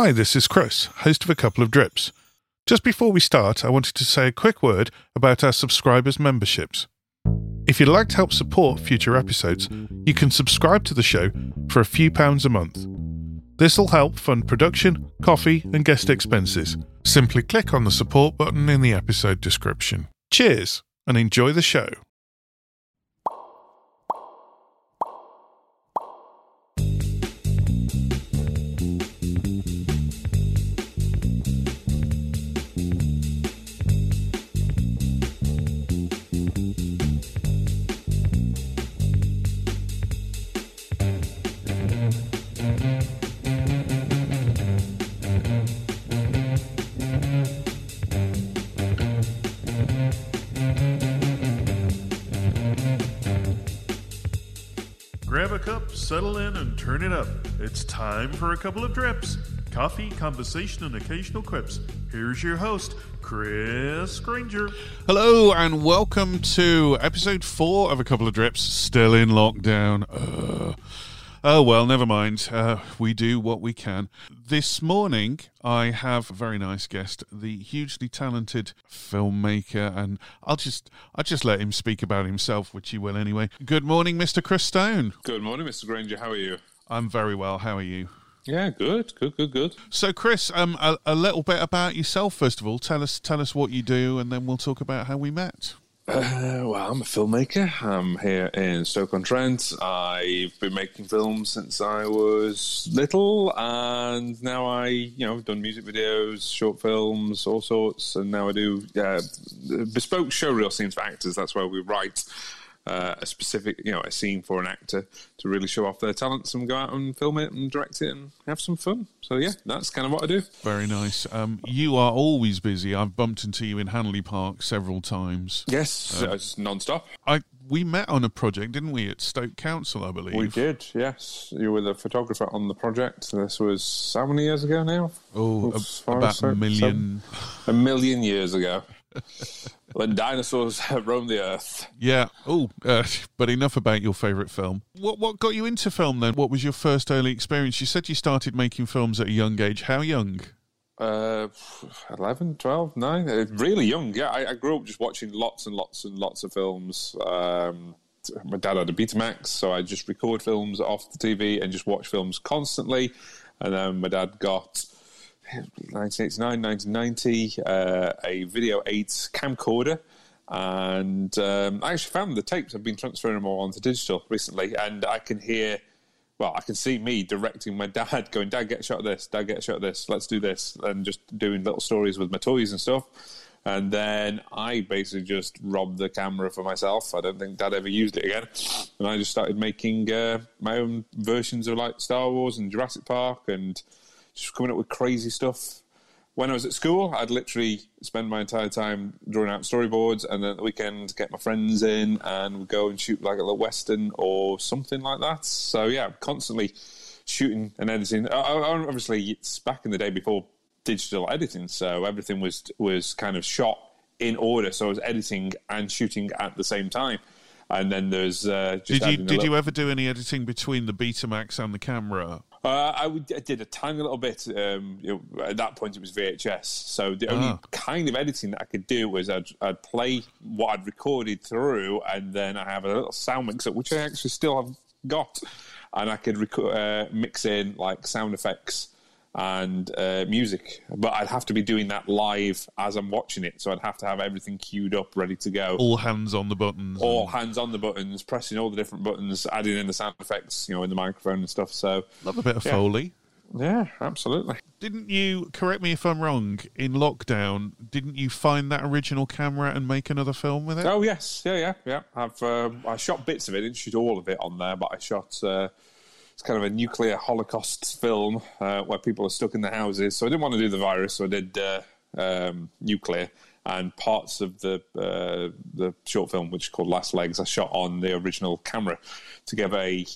Hi, this is Chris, host of A Couple of Drips. Just before we start, I wanted to say a quick word about our subscribers' memberships. If you'd like to help support future episodes, you can subscribe to the show for a few pounds a month. This will help fund production, coffee, and guest expenses. Simply click on the support button in the episode description. Cheers, and enjoy the show. Settle in, and turn it up. It's time for a couple of drips. Coffee, conversation, and occasional quips. Here's your host, Chris Granger. Hello, and welcome to episode four of A Couple of Drips, still in lockdown. Oh, well, never mind. Uh, we do what we can. This morning, I have a very nice guest, the hugely talented filmmaker, and I'll just I'll just let him speak about himself, which he will anyway. Good morning, Mr. Chris Stone. Good morning, Mr. Granger. How are you? I'm very well. How are you? Yeah, good, good, good, good. So, Chris, um, a, a little bit about yourself first of all. Tell us, tell us what you do, and then we'll talk about how we met. Uh, well, I'm a filmmaker. I'm here in Stoke-on-Trent. I've been making films since I was little, and now I, you know, I've done music videos, short films, all sorts, and now I do uh, bespoke showreel scenes for actors. That's where we write uh, a specific, you know, a scene for an actor to really show off their talents and go out and film it and direct it and have some fun. So yeah, that's kind of what I do. Very nice. Um, you are always busy. I've bumped into you in Hanley Park several times. Yes, it's non-stop. I we met on a project, didn't we, at Stoke Council, I believe. We did. Yes, you were the photographer on the project. This was how many years ago now? Oh, a, about a million. a million years ago. when dinosaurs roamed the earth. Yeah. Oh, uh, but enough about your favourite film. What what got you into film then? What was your first early experience? You said you started making films at a young age. How young? Uh, 11, 12, 9. Uh, really young, yeah. I, I, grew up just watching lots and lots and lots of films. Um, my dad had a Betamax, so I just record films off the TV and just watch films constantly. And then my dad got 1989, 1990, uh, a Video 8 camcorder. And um, I actually found the tapes. I've been transferring them all onto digital recently, and I can hear, well, I can see me directing my dad, going, "Dad, get a shot of this. Dad, get a shot of this. Let's do this," and just doing little stories with my toys and stuff. And then I basically just robbed the camera for myself. I don't think Dad ever used it again. And I just started making uh, my own versions of like Star Wars and Jurassic Park and just coming up with crazy stuff. When I was at school, I'd literally spend my entire time drawing out storyboards, and then at the weekend get my friends in and we'd go and shoot like a little western or something like that. So yeah, constantly shooting and editing. Obviously, it's back in the day before digital editing, so everything was was kind of shot in order. So I was editing and shooting at the same time. And then there's uh, did you did little... you ever do any editing between the Betamax and the camera? Uh, I, would, I, did a tiny little bit. Um, you know, at that point, it was VHS. So the only ah. kind of editing that I could do was I'd, I'd, play what I'd recorded through, and then I have a little sound mixer, which I actually still have got, and I could rec- uh, mix in like sound effects and uh, music. But I'd have to be doing that live as I'm watching it, so I'd have to have everything queued up, ready to go. All hands on the buttons. All and... hands on the buttons, pressing all the different buttons, adding in the sound effects, you know, in the microphone and stuff. So love a bit of yeah. foley. Yeah, absolutely. Didn't you, correct me if I'm wrong, in lockdown, didn't you find that original camera and make another film with it? Oh, yes. Yeah, yeah, yeah. I've um, I shot bits of it, didn't shoot all of it on there, but I shot uh, it's kind of a nuclear holocaust film uh, where people are stuck in their houses. So I didn't want to do the virus, so I did uh, um, nuclear and parts of the uh, the short film, which is called Last Legs, I shot on the original camera to give a.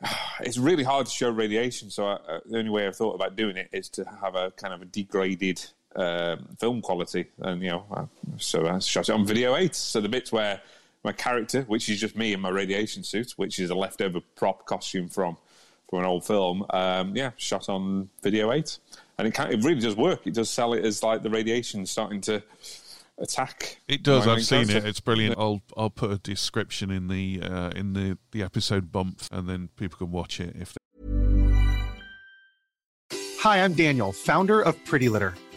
It's really hard to show radiation, so I, uh, the only way I've thought about doing it is to have a kind of a degraded um, film quality, and you know, so I shot it on video eight. So the bits where my character, which is just me in my radiation suit, which is a leftover prop costume from for an old film. Um, yeah, shot on video eight, and it can, it really does work. It does sell it as like the radiation starting to attack. It does. I've main seen it. It's brilliant. I'll I'll put a description in the uh, in the the episode bump, and then people can watch it if They- Hi, I'm Daniel, founder of Pretty Litter.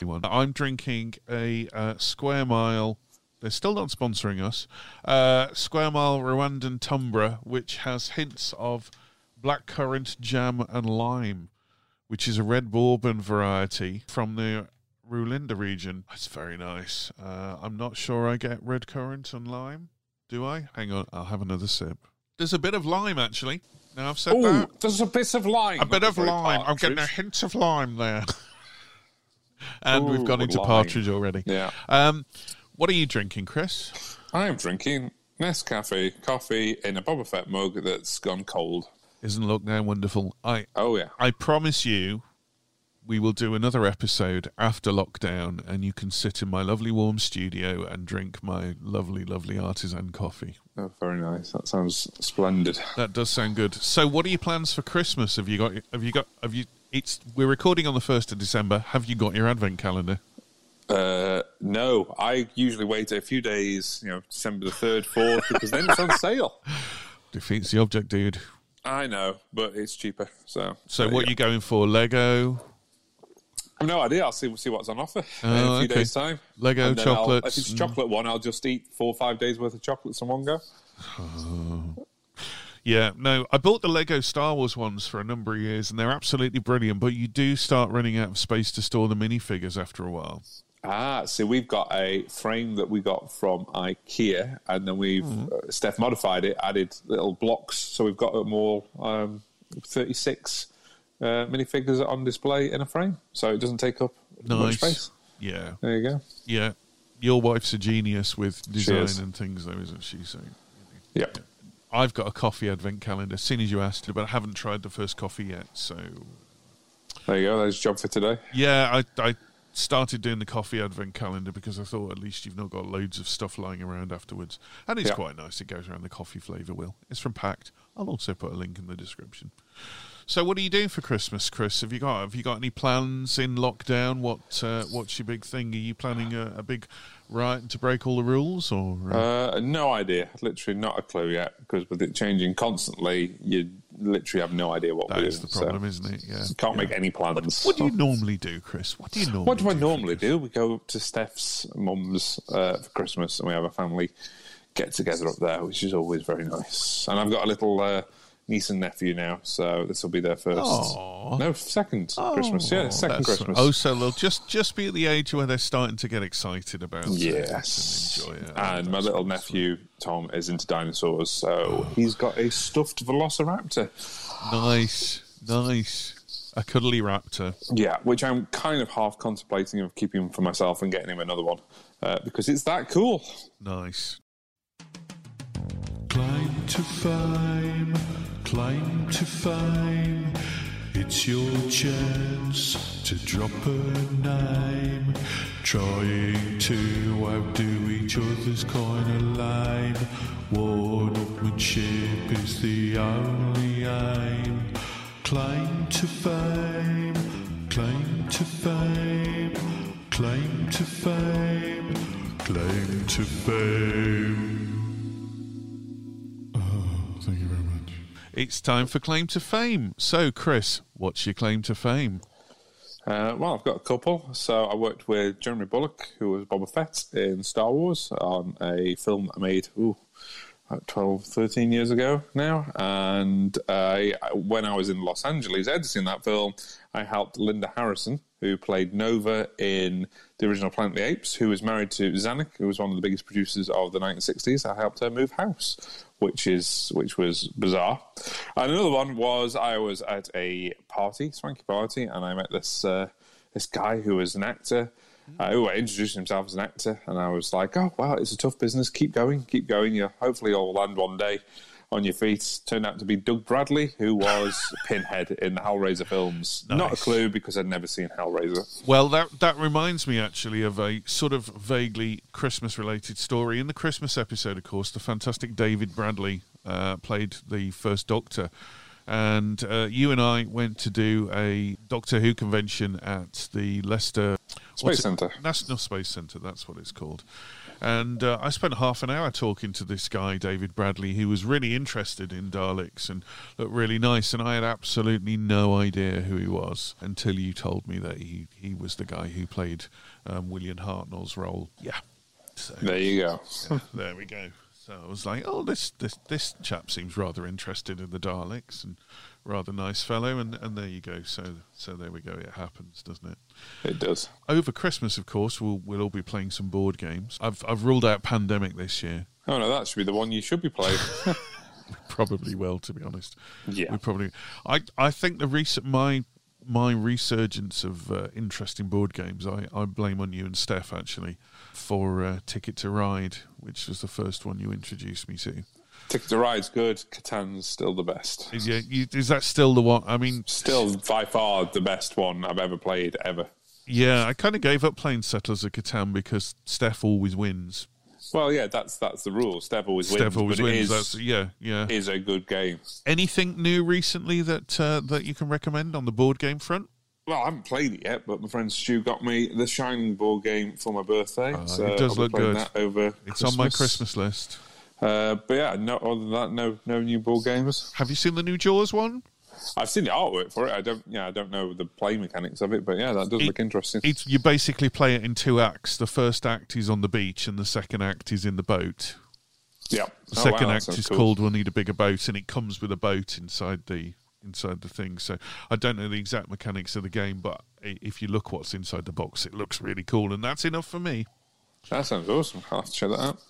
Anyone. I'm drinking a uh, Square Mile. They're still not sponsoring us. Uh, Square Mile Rwandan Tumba, which has hints of blackcurrant jam and lime, which is a red bourbon variety from the Rulindo region. That's very nice. Uh, I'm not sure I get red currant and lime. Do I? Hang on, I'll have another sip. There's a bit of lime actually. Now I've said Oh, that. there's a bit of lime. A bit of lime. I'm getting a hint of lime there. and we've Ooh, gone into lime. partridge already. Yeah. Um, what are you drinking, Chris? I'm drinking Nescafe coffee in a Boba Fett mug that's gone cold. Isn't lockdown wonderful? I Oh yeah. I promise you, we will do another episode after lockdown, and you can sit in my lovely warm studio and drink my lovely, lovely artisan coffee. Oh, very nice. That sounds splendid. That does sound good. So, what are your plans for Christmas? Have you got? Have you got? Have you? It's we're recording on the first of December. Have you got your advent calendar? Uh, no, I usually wait a few days, you know, December the 3rd, 4th, because then it's on sale. Defeats the object, dude. I know, but it's cheaper. So, So, what you you going for? Lego, I've no idea. I'll see see what's on offer in Oh, a few okay. days' time. Lego And then I'll- chocolates If it's a and- chocolate one, I'll just eat four or five days worth of chocolates in one go. Yeah, no, I bought the Lego Star Wars ones for a number of years, and they're absolutely brilliant. But you do start running out of space to store the minifigures after a while. Ah, so we've got a frame that we got from IKEA, and then we've Mm-hmm. uh, Steph modified it, added little blocks, so we've got all um, 36 uh, minifigures on display in a frame, so it doesn't take up much space. Yeah, There you go. yeah. Your wife's a genius with design and things, though, isn't she? So Yep. I've got a coffee advent calendar. As soon as you asked, but I haven't tried the first coffee yet. So There you go. Your job for today. yeah, I I started doing the coffee advent calendar because I thought at least you've not got loads of stuff lying around afterwards, and it's Yeah. quite nice. It goes around the coffee flavour wheel. It's from Pact. I'll also put a link in the description. So, what are you doing for Christmas, Chris? Have you got Have you got any plans in lockdown? What uh, What's your big thing? Are you planning a, a big riot to break all the rules, or uh, Uh, no idea. Literally not a clue yet, because with it changing constantly, you literally have no idea what that we're is doing. the problem, so isn't it? Yeah. Can't yeah. make any plans. What do you normally do, Chris? What do you normally? What do I for normally do? We go to Steph's mum's uh, for Christmas, and we have a family get together up there, which is always very nice. And I've got a little uh, niece and nephew now, so this will be their first. Aw. No, second Christmas. Yeah, Oh, second Christmas. Oh, so they'll just just be at the age where they're starting to get excited about it Yes, and enjoy it. and my little awesome. nephew Tom is into dinosaurs, so he's got a stuffed Velociraptor. Nice, nice. A cuddly raptor. Yeah, which I'm kind of half contemplating of keeping for myself and getting him another one uh, because it's that cool. Nice. Climb to fame, climb to fame. It's your chance to drop a name. Trying to outdo each other's kind of lame. One-upmanship is the only aim. Claim to fame, claim to fame, claim to fame, claim to fame. It's time for claim to fame. So, Chris, what's your claim to fame? Uh, well, I've got a couple. So I worked with Jeremy Bulloch, who was Boba Fett in Star Wars, on a film I made ooh, about 12, 13 years ago now. And I, when I was in Los Angeles editing that film, I helped Linda Harrison, who played Nova in the original Planet of the Apes, who was married to Zanuck, who was one of the biggest producers of the 1960s. I helped her move house which is which was bizarre. And another one was I was at a party, swanky party, and I met this uh, this guy who was an actor. Uh, who introduced himself as an actor, and I was like, "Oh, wow, it's a tough business. Keep going, keep going. You hopefully you'll land one day on your feet." Turned out to be Doug Bradley, who was Pinhead in the Hellraiser films. Not a clue because I'd never seen Hellraiser. Well, that that reminds me actually of a sort of vaguely Christmas-related story. In the Christmas episode, of course, the fantastic David Bradley uh, played the first Doctor, and uh, you and I went to do a Doctor Who convention at the Leicester it? Centre. National Space Centre. That's what it's called. And uh, I spent half an hour talking to this guy, David Bradley, who was really interested in Daleks and looked really nice. And I had absolutely no idea who he was until you told me that he, he was the guy who played um, William Hartnell's role. Yeah. So There you go. there we go. So I was like, oh, this, this, this chap seems rather interested in the Daleks and rather nice fellow. And, and there you go. So, so there we go. It happens, doesn't it? It does. over Christmas, of course, we'll we'll all be playing some board games. I've I've ruled out Pandemic this year. Oh no, that should be the one you should be playing. Probably will, to be honest. Yeah. we probably. I I think the recent my my resurgence of uh, interest in board games, I, I blame on you and Steph actually for uh, Ticket to Ride, which was the first one you introduced me to. Ticket to Ride's good. Catan's still the best. Is, yeah, you, is that still the one? I mean, Still by far the best one I've ever played ever. yeah, I kind of gave up playing Settlers of Catan because Steph always wins. Well, yeah, that's that's the rule. Steph always wins. Steph always wins. It is, That's yeah, yeah. is a good game. Anything new recently that uh, that you can recommend on the board game front? Well, I haven't played it yet, but my friend Stu got me the Shining board game for my birthday. Oh, so it does I'll look good. That over It's on my Christmas list. Uh, but yeah, no, other than that, no, no new board games. Have you seen the new Jaws one? I've seen the artwork for it. I don't, yeah, I don't know the play mechanics of it, but yeah, that does It- look interesting. It's you basically play it in two acts. The first act is on the beach, and the second act is in the boat. yeah, The Oh, second wow, act is cool. called "We'll Need a Bigger Boat," and it comes with a boat inside the inside the thing. So I don't know the exact mechanics of the game, but if you look what's inside the box, it looks really cool, and that's enough for me. That sounds awesome. I'll have to check that out.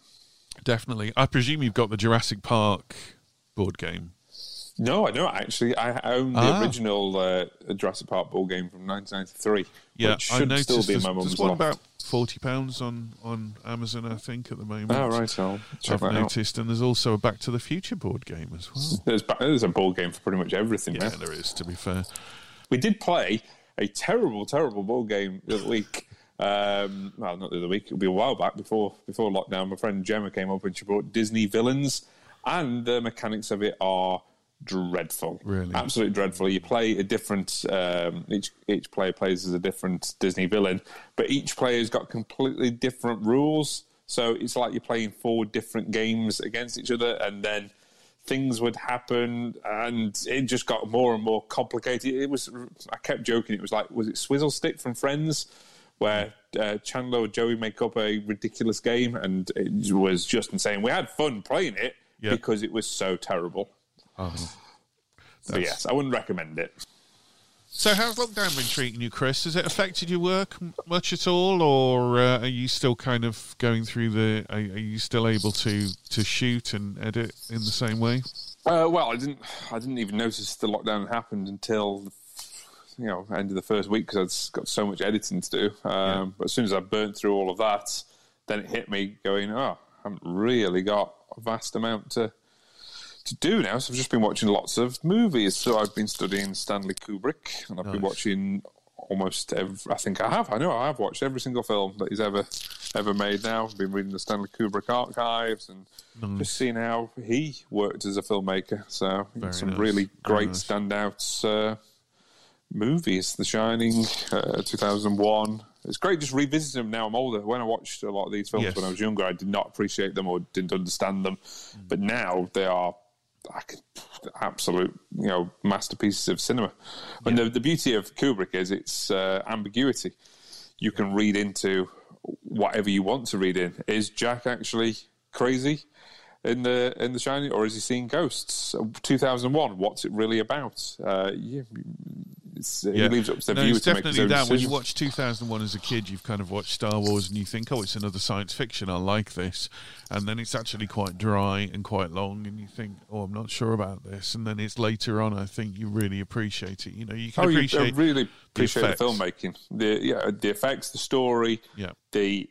Definitely. I presume you've got the Jurassic Park board game. No, I don't actually. I own the Ah. original uh, Jurassic Park board game from 1993, Yeah, which I should noticed still be in my mum's loft. about forty pounds on on Amazon, I think, at the moment. Oh, right, I've that out. noticed, and there's also a Back to the Future board game as well. There's, there's a board game for pretty much everything Yeah, now. there is. To be fair, We did play a terrible, terrible board game the other week. Um, well, not the other week. It'll be a while back before before lockdown. My friend Gemma came up and she brought Disney Villains, and the mechanics of it are dreadful. Really? absolutely dreadful. You play a different. Um, each each player plays as a different Disney villain, but each player's got completely different rules. So it's like you're playing four different games against each other, and then things would happen, and it just got more and more complicated. It was. I kept joking. It was like, was it Swizzle Stick from Friends, where uh, Chandler and Joey make up a ridiculous game, and it was just insane. We had fun playing it Yeah. because it was so terrible. But yes, I wouldn't recommend it. so how's lockdown been treating you, Chris? Has it affected your work much at all, or uh, are you still kind of going through the? Are, are you still able to to shoot and edit in the same way? Uh, well, I didn't. I didn't even notice the lockdown happened until you know end of the first week because I'd got so much editing to do. Um, But as soon as I burnt through all of that, then it hit me going, "Oh, I haven't really got a vast amount to to do now." So I've just been watching lots of movies. So I've been studying Stanley Kubrick, and I've been watching almost every. I think I have. I know I have watched every single film that he's ever ever made. Now I've been reading the Stanley Kubrick archives and just seeing how he worked as a filmmaker. So some nice. really great nice. standouts. Uh, movies, The Shining, uh, 2001. It's great just revisiting them now I'm older. When I watched a lot of these films Yes. when I was younger, I did not appreciate them or didn't understand them. But now they are like, absolute, you know, masterpieces of cinema. And the, the beauty of Kubrick is its uh, ambiguity. You can read into whatever you want to read in. Is Jack actually crazy? in the in the Shining, or is he seeing ghosts? 2001. What's it really about? Uh, Uh, yeah, it's, he leaves it up to the no, viewer it's to make definitely that. When you watch 2001 as a kid, you've kind of watched Star Wars and you think, oh, it's another science fiction. I like this. And then it's actually quite dry and quite long, and you think, oh, I'm not sure about this. And then it's later on, I think you really appreciate it. You know, you can Oh, you uh, appreciate I really appreciate the, effects. filmmaking, the yeah, the effects, the story, Yeah. the,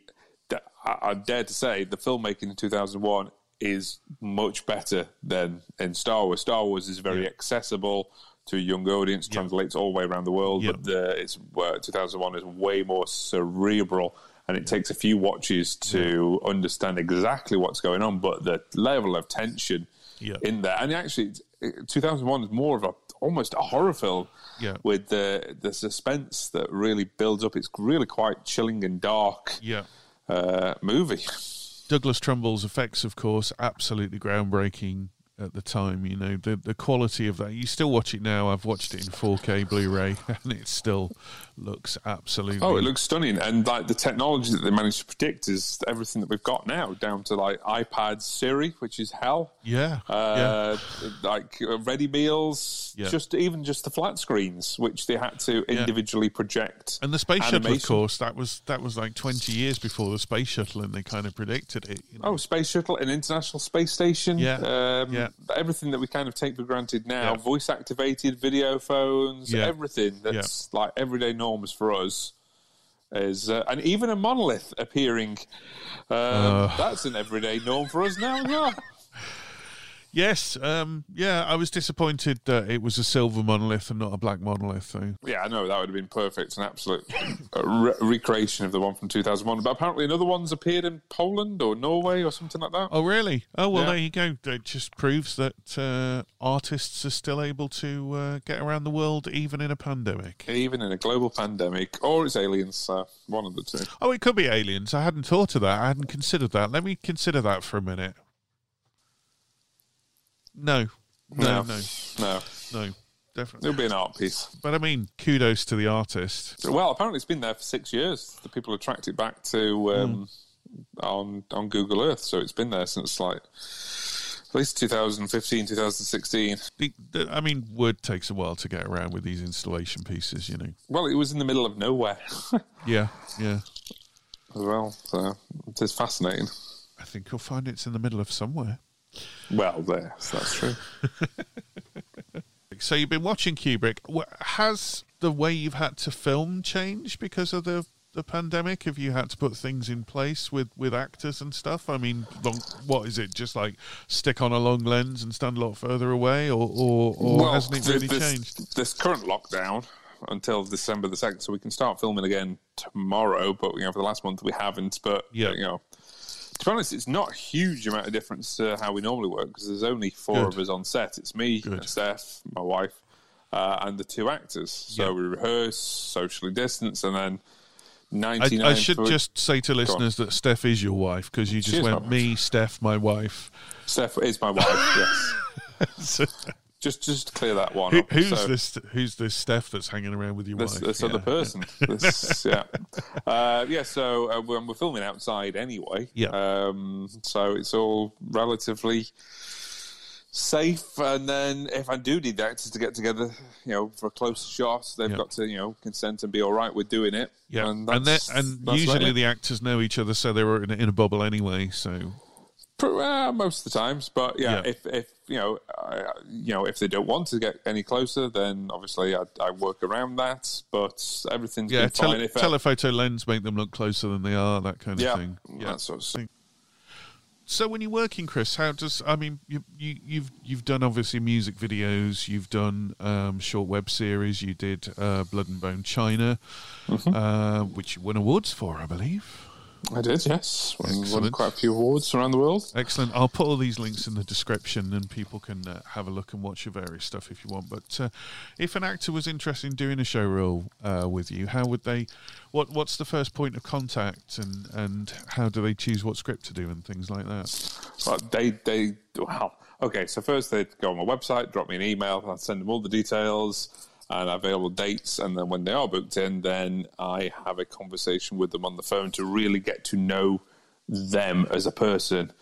the I, I dare to say the filmmaking in 2001 is much better than in Star Wars. Star Wars is very Yeah. accessible to a young audience, Yeah. translates all the way around the world, Yeah. but the, it's uh, 2001 is way more cerebral. And it takes a few watches to understand exactly what's going on, but the level of tension in there, and actually, it- 2001 is more of a almost a horror film Yeah. with the the suspense that really builds up. It's really quite chilling and dark Yeah. uh, movie. Douglas Trumbull's effects, of course, absolutely groundbreaking at the time. You know, the the quality of that. You still watch it now. I've watched it in 4K Blu-ray, and it's still looks absolutely. Oh, it looks stunning, and like the technology that they managed to predict is everything that we've got now, down to like iPad Siri, which is hell. Yeah. yeah. Uh, like uh, ready meals, Yeah. just even just the flat screens, which they had to Yeah. individually project. And the space shuttle, of course, that was that was like twenty years before the space shuttle, and they kind of predicted it. You know? Oh, space shuttle, and international space station. Yeah, um, yeah. Everything that we kind of take for granted now, Yeah. voice activated video phones, Yeah. everything that's like everyday norms for us. Is uh, and even a monolith appearing. Um, Uh. that's an everyday norm for us now well. Yes, um, yeah, I was disappointed that it was a silver monolith and not a black monolith. Though. Yeah, I know that would have been perfect, an absolute uh, re- recreation of the one from 2001. But apparently, another one's appeared in Poland or Norway or something like that. Oh, really? Oh, well, Yeah. there you go. It just proves that uh, artists are still able to uh, get around the world even in a pandemic. Even in a global pandemic, or it's aliens, so one of the two. Oh, it could be aliens. I hadn't thought of that. I hadn't considered that. Let me consider that for a minute. No, no, no, no. no, definitely. It'll be an art piece. But I mean, kudos to the artist. Well, apparently it's been there for six years. The people have tracked it back to um, on on Google Earth, so it's been there since like at least 2015, 2016. The, the, I mean, wood takes a while to get around with these installation pieces, you know. Well, it was in the middle of nowhere as Yeah, yeah. well, so it is fascinating. I think you'll find it's in the middle of somewhere. Well, there, that's true. So you've been watching Kubrick. Has the way you've had to film changed because of the the pandemic? Have you had to put things in place with, with actors and stuff? I mean, long, what is it? Just like stick on a long lens and stand a lot further away, or or, or hasn't it really this, changed? This current lockdown until December the second, so we can start filming again tomorrow. But you know, for the last month we haven't. But Yeah. you know, to be honest, it's not a huge amount of difference to how we normally work because there's only four Good. of us on set. It's me, Good. Steph, my wife, uh, and the two actors. So Yeah. we rehearse, socially distance, and then I, ninety nine. I should just say to listeners that Steph is your wife because you just went me, Steph, my wife. Steph is my wife. yes, So, just just to clear that one. who, up. who's So- this? Who's this Steph that's hanging around with your this, wife? this Yeah. other person. This, yeah, uh, yeah. So uh, we're, we're filming outside anyway. Yeah. Um, so it's all relatively safe. And then if I do need the actors to get together, you know, for a close shot, they've got to you know consent and be all right with doing it. Yeah, and, and, and usually it. the actors know each other, so they were in a, in a bubble anyway. So uh, most of the times, but yeah, Yeah. if if you know, I, you know, if they don't want to get any closer, then obviously I, I work around that. But everything's yeah, tele- fine. If I- telephoto lens make them look closer than they are, that kind of yeah, thing. that sort of stuff. So when you're working, Chris, how does I mean you, you you've you've done obviously music videos, you've done um, short web series, you did uh, Blood and Bone China, Mm-hmm. uh, which you won awards for, I believe. I did, yes. Won, won quite a few awards around the world. Excellent. I'll put all these links in the description, and people can uh, have a look and watch your various stuff if you want. But uh, if an actor was interested in doing a show reel uh, with you, how would they? What What's the first point of contact, and and how do they choose what script to do and things like that? But they, they, well, okay. So first they'd go on my website, drop me an email, I'd send them all the details and available dates, and then when they are booked in, then I have a conversation with them on the phone to really get to know them as a person,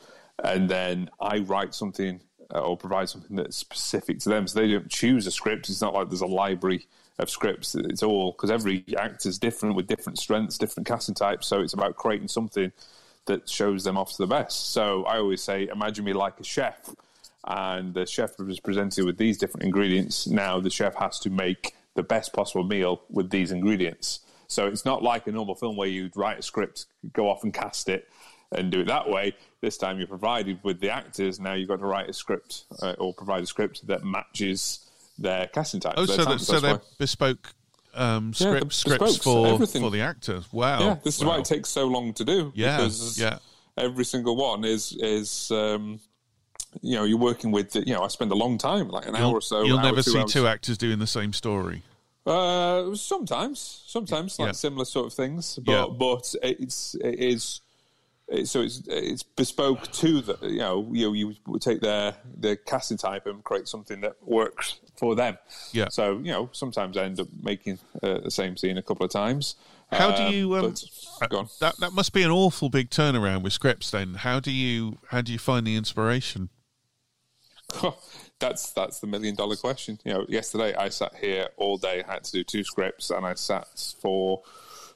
and then I write something uh, or provide something that's specific to them. So they don't choose a script. It's not like there's a library of scripts. It's all because every actor is different with different strengths, different casting types. So it's about creating something that shows them off to the best. So I always say, imagine me like a chef, and the chef is presented with these different ingredients. Now the chef has to make the best possible meal with these ingredients. So it's not like a normal film where you'd write a script, go off and cast it, and do it that way. This time you're provided with the actors. Now you've got to write a script uh, or provide a script that matches their casting type. Oh, so, that, so they're why- bespoke um, Yeah, scripts, for everything. for the actors. Wow. Yeah, this is why it takes so long to do. Yeah, because yeah. every single one is is um, you know you're working with. You know, I spend a long time, like an hour You'll, or so. you'll hour, never two see hours. two actors doing the same story. Uh, sometimes, sometimes like Yeah. similar sort of things, but Yeah. but it's it is. So it's it's bespoke to the you know you you take their their casting type and create something that works for them. Yeah. So you know sometimes I end up making uh, the same scene a couple of times. How do you? Um, but- on. That that must be an awful big turnaround with scripts. Then how do you how do you find the inspiration? that's that's the million dollar question. You know, yesterday I sat here all day. I had to do two scripts, and I sat for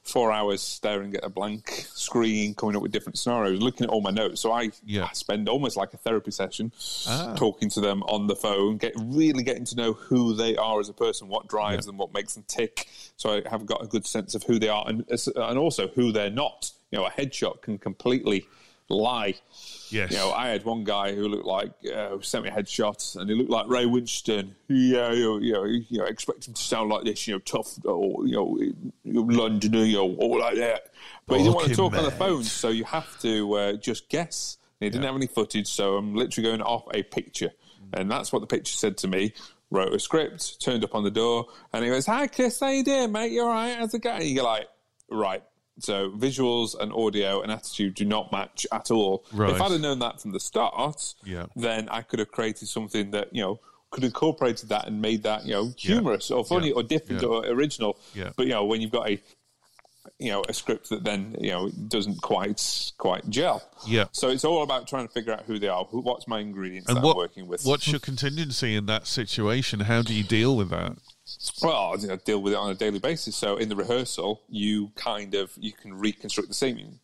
four hours staring at a blank screen, coming up with different scenarios, looking at all my notes. So I, Yeah. I spend almost like a therapy session, Ah. talking to them on the phone, get really getting to know who they are as a person, what drives Yeah. them, what makes them tick. So I have got a good sense of who they are, and and also who they're not. You know, a headshot can completely lie. Yes. You know, I had one guy who looked like uh, who sent me a headshot, and he looked like Ray Winstone. Yeah, you know, you know, you know, expect him to sound like this, you know, tough, or you know, Londoner, you know, all like that. But he didn't want to talk on the phone, so you have to uh, just guess. And he didn't have any footage, so I'm literally going off a picture, and that's what the picture said to me. Wrote a script, turned up on the door, and he goes, "Hi, Chris, how you doing, mate? You all right? How's it going?" And you're like, "Right." So visuals and audio and attitude do not match at all. Right. If I'd have known that from the start, Yeah. then I could have created something that you know could have incorporated that and made that you know humorous or funny Yeah. or different Yeah. or original. Yeah. But you know when you've got a you know a script that then you know doesn't quite quite gel. Yeah. So it's all about trying to figure out who they are. Who, what's my ingredients and that what I'm working with? what's your contingency in that situation? How do you deal with that? Well, you know, deal with it on a daily basis. So in the rehearsal, you kind of you can reconstruct the same.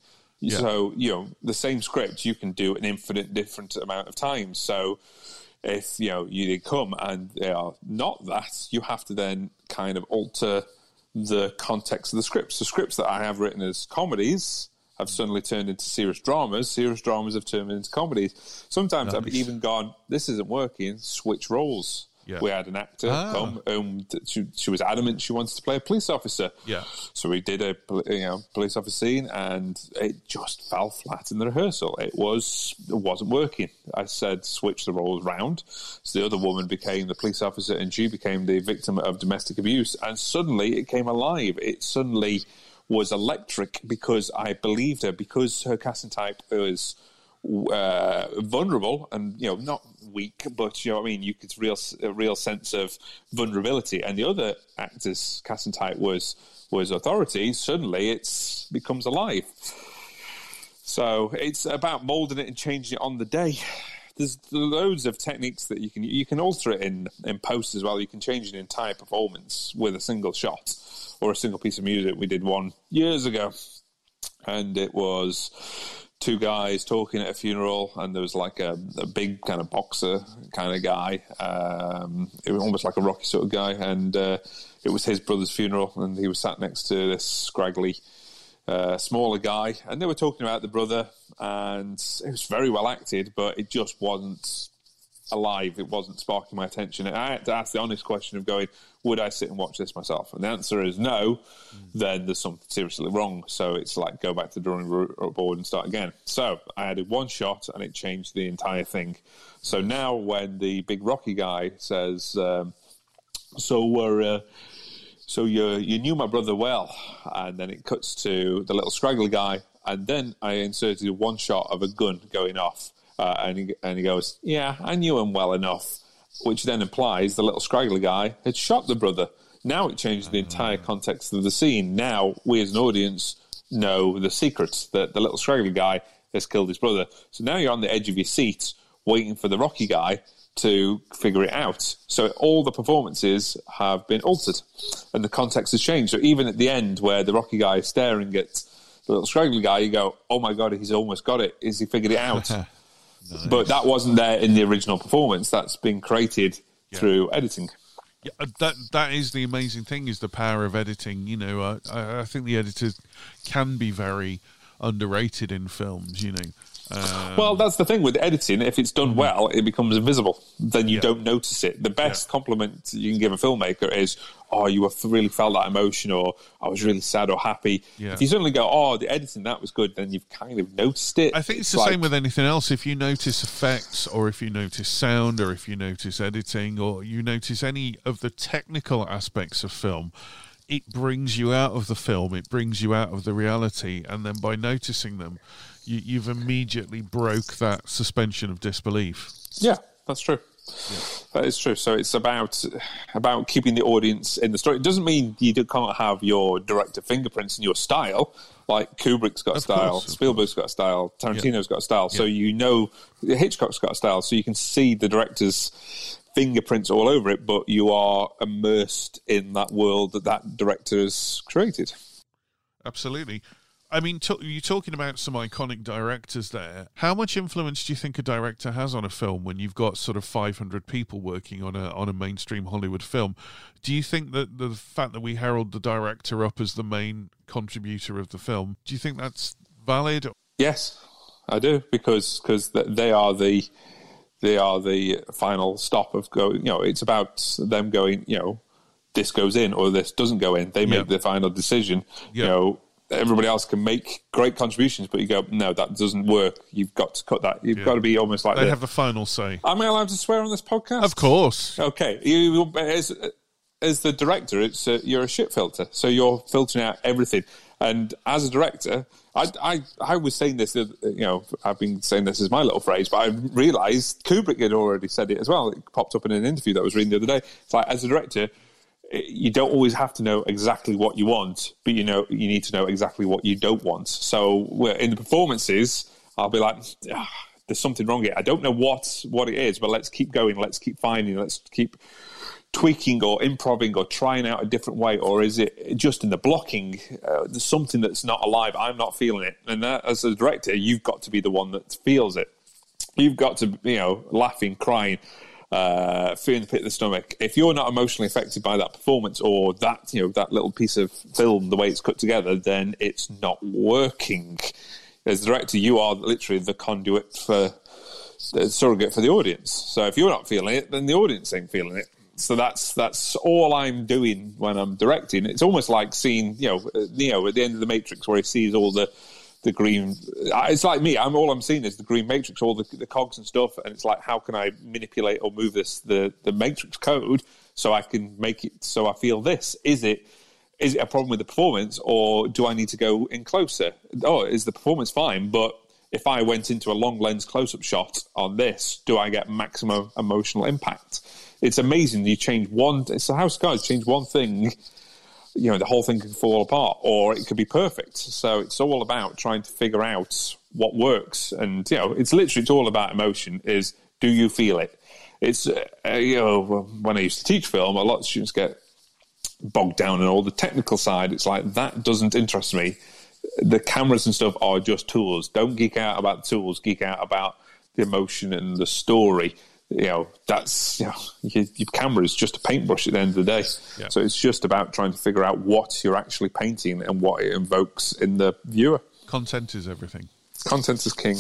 So you know the same script you can do an infinite different amount of times. So if you know you did come and they are not that, you have to then kind of alter the context of the scripts. The scripts that I have written as comedies have suddenly turned into serious dramas. Serious dramas have turned into comedies. Sometimes I've even gone, "This isn't working." Switch roles. Yeah. We had an actor Ah. come. Th- she, she was adamant she wanted to play a police officer. Yeah. So we did a you know police officer scene, and it just fell flat in the rehearsal. It was it wasn't working. I said switch the roles round. So the other woman became the police officer, and she became the victim of domestic abuse. And suddenly it came alive. It suddenly was electric because I believed her because her casting type was uh, vulnerable and you know not weak, but you know what I mean. You could real a real sense of vulnerability, and the other actor's casting type was was authority. Suddenly, it's becomes alive. So it's about molding it and changing it on the day. There's loads of techniques that you can you can alter it in in post as well. You can change an entire performance with a single shot or a single piece of music. We did one years ago, and it was two guys talking at a funeral, and there was like a, a big kind of boxer kind of guy. Um, it was almost like a Rocky sort of guy, and uh, it was his brother's funeral, and he was sat next to this scraggly, uh, smaller guy, and they were talking about the brother, and it was very well acted, but it just wasn't alive. It wasn't sparking my attention. And I had to ask the honest question of going, would I sit and watch this myself? And the answer is no. Then there's something seriously wrong. So it's like go back to the drawing board and start again. So I added one shot and it changed the entire thing. So now when the big Rocky guy says, um, "So we're." Uh, so you you knew my brother well, and then it cuts to the little scraggly guy, and then I inserted one shot of a gun going off, uh, and he and he goes, "Yeah, I knew him well enough," which then implies the little scraggly guy had shot the brother. Now it changes the entire context of the scene. Now we as an audience know the secrets that the little scraggly guy has killed his brother. So now you're on the edge of your seat, waiting for the Rocky guy to figure it out. So all the performances have been altered, and the context has changed. So even at the end, where the Rocky guy is staring at the little scraggly guy, you go, "Oh my god, he's almost got it. Is he figured it out?" But that wasn't there in the original performance. That's been created through editing. Yeah, uh, that that is the amazing thing is the power of editing. You know, I, I think the editors can be very underrated in films. You know, um, Well, that's the thing with editing. If it's done well, it becomes invisible. Then you Yeah. don't notice it. The best compliment you can give a filmmaker is, "Oh, you really felt that emotion," or "I was really sad or happy." Yeah. If you suddenly go, "Oh, the editing that was good," then you've kind of noticed it. I think it's, the like- same with anything else. If you notice effects, or if you notice sound, or if you notice editing, or you notice any of the technical aspects of film, it brings you out of the film. It brings you out of the reality, and then by noticing them, you, you've immediately broke that suspension of disbelief. Yeah, that's true. That is true. So it's about about keeping the audience in the story. It doesn't mean you can't have your director fingerprints and your style. Like Kubrick's got Of style, course, Spielberg's got a style, Tarantino's got a style. So Yeah. you know Hitchcock's got a style. So you can see the director's fingerprints all over it, but you are immersed in that world that that director has created. Absolutely. I mean, to, you're talking about some iconic directors there. How much influence do you think a director has on a film when you've got sort of 500 people working on a on a mainstream Hollywood film? Do you think that the fact that we herald the director up as the main contributor of the film, do you think that's valid? Yes, I do because because they are the they are the final stop of going. You know, it's about them going. You know, this goes in or this doesn't go in. They make Yeah. the final decision. Yeah. You know, everybody else can make great contributions, but you go, no, that doesn't work. You've got to cut that. You've Yeah. got to be almost like. They the- have the final say. Am I allowed to swear on this podcast? Of course. Okay, you as as the director, it's uh, you're a shit filter, so you're filtering out everything. And as a director, I I, I was saying this, uh, you know, I've been saying this as my little phrase, but I realised Kubrick had already said it as well. It popped up in an interview that I was reading the other day. It's like as a director. You don't always have to know exactly what you want, but you know you need to know exactly what you don't want. So in the performances, I'll be like, "Ah, "There's something wrong here. I don't know what what it is, but let's keep going. Let's keep finding. Let's keep tweaking or improving or trying out a different way, or is it just in the blocking? Uh, there's something that's not alive. I'm not feeling it, and that, as a director, you've got to be the one that feels it. You've got to, you know, laughing, crying, uh, feeling the pit of the stomach. If you're not emotionally affected by that performance or that, you know, that little piece of film, the way it's cut together, then it's not working. As director, you are literally the conduit for the surrogate for the audience. So if you're not feeling it, then the audience ain't feeling it. So that's that's all I'm doing when I'm directing. It's almost like seeing, you know, Neo at the end of the Matrix, where he sees all the the green. It's like me. I'm all I'm seeing is the green matrix, all the, the cogs and stuff, and it's like, how can I manipulate or move this the the matrix code so I can make it so I feel this? Is it is it a problem with the performance, or do I need to go in closer? Oh, is the performance fine? But if I went into a long lens close up shot on this, do I get maximum emotional impact? It's amazing. You change one. It's of cards. Change one thing you know the whole thing can fall apart or it could be perfect. So it's all about trying to figure out what works. And you know it's literally it's all about emotion is do you feel it? It's uh, you know when i used to teach film a lot of students get bogged down in all the technical side. It's like that doesn't interest me. The cameras and stuff are just tools. Don't geek out about the tools. Geek out about the emotion and the story you know that's you know your, your camera is just a paintbrush at the end of the day Yeah. so it's just about trying to figure out what you're actually painting and what it invokes in the viewer Content is everything. content is king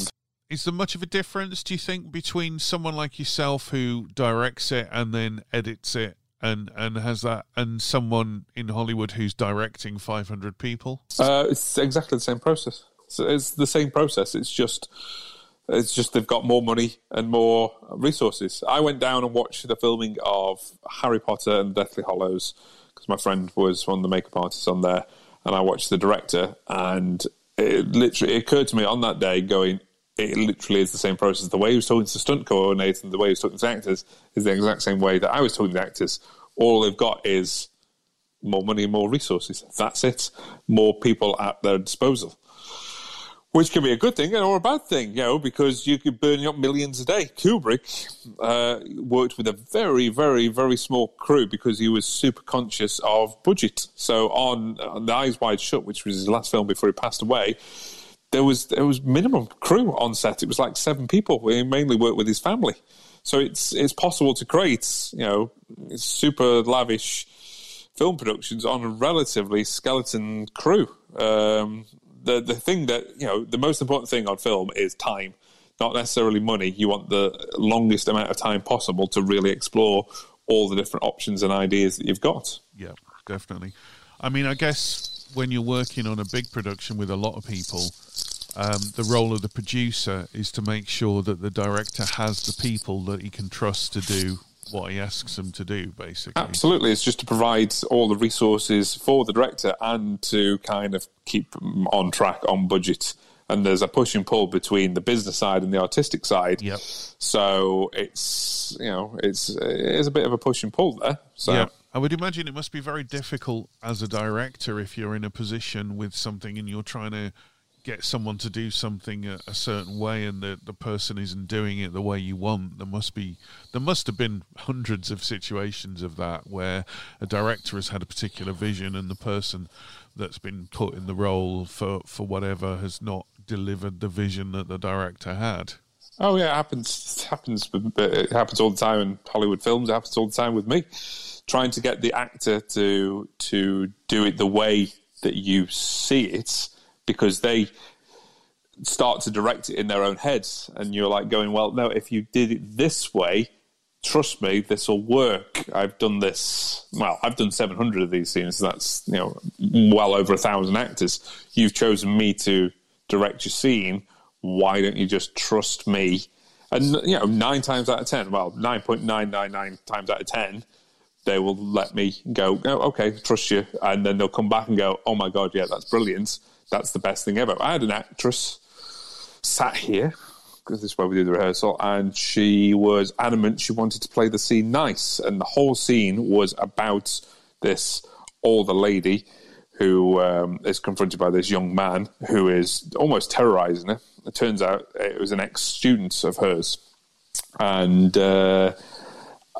Is there much of a difference, do you think, between someone like yourself who directs it and then edits it and, and has that, and someone in Hollywood who's directing 500 people? Uh, it's exactly the same process. So it's the same process. It's just, it's just they've got more money and more resources. I went down and watched the filming of Harry Potter and the Deathly Hallows because my friend was one of the makeup artists on there, and I watched the director, and it literally it occurred to me on that day, going, it literally is the same process. The way he was talking to the stunt coordinator and the way he was talking to the actors is the exact same way that I was talking to the actors. All they've got is more money, and more resources. That's it. More people at their disposal. Which can be a good thing or a bad thing, you know, because you could burn up millions a day. Kubrick uh, worked with a very, very, very small crew because he was super conscious of budget. So on, on The Eyes Wide Shut, which was his last film before he passed away, there was there was minimum crew on set. It was like seven people. He mainly worked with his family, so it's it's possible to create you know super lavish film productions on a relatively skeleton crew. Um, the the thing that you know the most important thing on film is time, not necessarily money. You want the longest amount of time possible to really explore all the different options and ideas that you've got. Yeah, definitely. I mean, I guess when you're working on a big production with a lot of people, um, the role of the producer is to make sure that the director has the people that he can trust to do what he asks them to do, basically. Absolutely, it's just to provide all the resources for the director and to kind of keep on track, on budget. And there's a push and pull between the business side and the artistic side. Yep. So it's you know it's it is a bit of a push and pull there. So Yeah. I would imagine it must be very difficult as a director if you're in a position with something and you're trying to get someone to do something a, a certain way and the, the person isn't doing it the way you want. There must be there must have been hundreds of situations of that where a director has had a particular vision and the person that's been put in the role for, for whatever has not delivered the vision that the director had. Oh yeah, it happens. It happens. It happens all the time in Hollywood films. It happens all the time with me. Trying to get the actor to to do it the way that you see it, because they start to direct it in their own heads, and you're like going, "Well, no. If you did it this way, trust me, this will work. I've done this. Well, I've done 700 of these scenes. That's you know well over a thousand actors. You've chosen me to direct your scene. Why don't you just trust me? And you know, nine times out of ten, well, nine point nine nine nine times out of ten, they will let me go. Oh, okay, trust you, and then they'll come back and go, "Oh my god, yeah, that's brilliant. That's the best thing ever." I had an actress sat here because this is where we do the rehearsal, and she was adamant she wanted to play the scene nice, and the whole scene was about this older lady who um, is confronted by this young man who is almost terrorizing her. It turns out it was an ex-student of hers, and uh,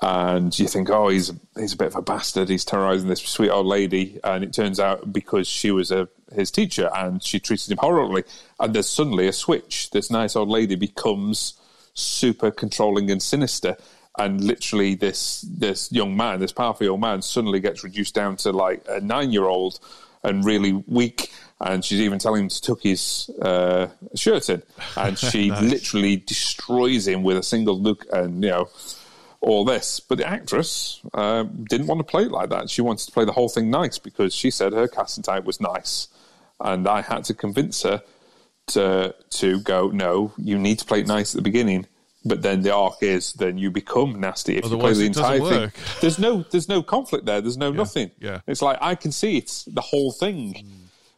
and you think, oh, he's he's a bit of a bastard. He's terrorizing this sweet old lady, and it turns out because she was a his teacher and she treated him horribly, and there's suddenly a switch. This nice old lady becomes super controlling and sinister. And literally, this this young man, this powerful young man, suddenly gets reduced down to like a nine year old and really weak. And she's even telling him to tuck his uh, shirt in, and she literally destroys him with a single look. And you know, all this. But the actress uh, didn't want to play it like that. She wanted to play the whole thing nice because she said her casting type was nice. And I had to convince her to to go, no, you need to play it nice at the beginning. But then the arc is then you become nasty if Otherwise you play the entire work. thing. There's no there's no conflict there. There's no nothing. yeah. It's like I can see it's the whole thing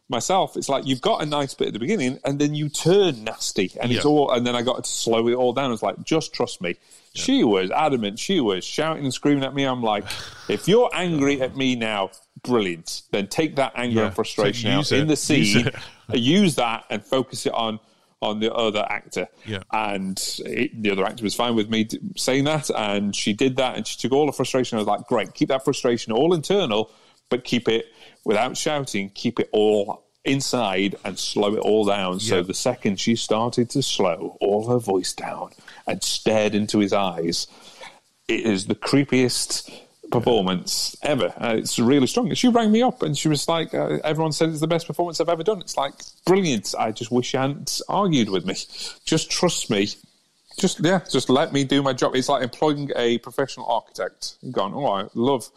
myself. It's like you've got a nice bit at the beginning and then you turn nasty and it's all and then I got to slow it all down. It's like just trust me. She was adamant. She was shouting and screaming at me. I'm like, if you're angry at me now, brilliant. Then take that anger Yeah. and frustration So out use in the Use scene. it. Uh, use that and focus it on on the other actor. Yeah. And it, the other actor was fine with me saying that, and she did that, and she took all the frustration. I was like, great, keep that frustration all internal, but keep it without shouting. Keep it all inside and slow it all down. So the second she started to slow all her voice down and stared into his eyes, it is the creepiest performance ever. Uh, it's really strong. She rang me up and she was like, uh, everyone said it's the best performance I've ever done. It's like, brilliant. I just wish you hadn't argued with me. Just trust me. Just, yeah, just let me do my job. It's like employing a professional architect. Gone, oh, I love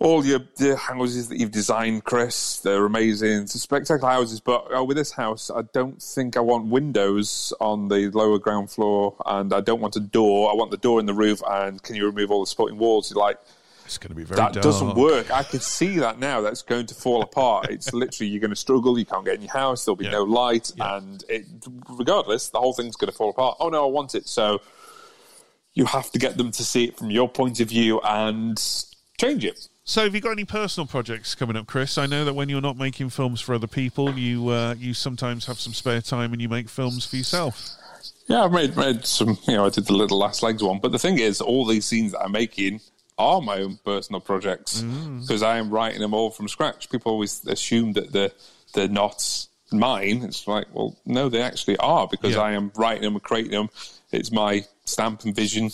all your, your houses that you've designed, Chris. They're amazing. It's spectacular houses, but uh, with this house, I don't think I want windows on the lower ground floor, and I don't want a door. I want the door in the roof, and can you remove all the supporting walls? You're like, It's going to be very that dark. doesn't work. I can see that now. That's going to fall apart. It's literally you're going to struggle. You can't get in your house. There'll be Yeah. no light, Yeah. and it, regardless, the whole thing's going to fall apart. Oh no, I want it. So you have to get them to see it from your point of view and change it. So, have you got any personal projects coming up, Chris? I know that when you're not making films for other people, you uh, you sometimes have some spare time and you make films for yourself. Yeah, I've made, made some, you know, I did the Little Last Legs one. But the thing is, all these scenes that I'm making are my own personal projects because I am writing them all from scratch. People always assume that they're, they're not mine. It's like, well, no, they actually are because Yeah. I am writing them and creating them. It's my stamp and vision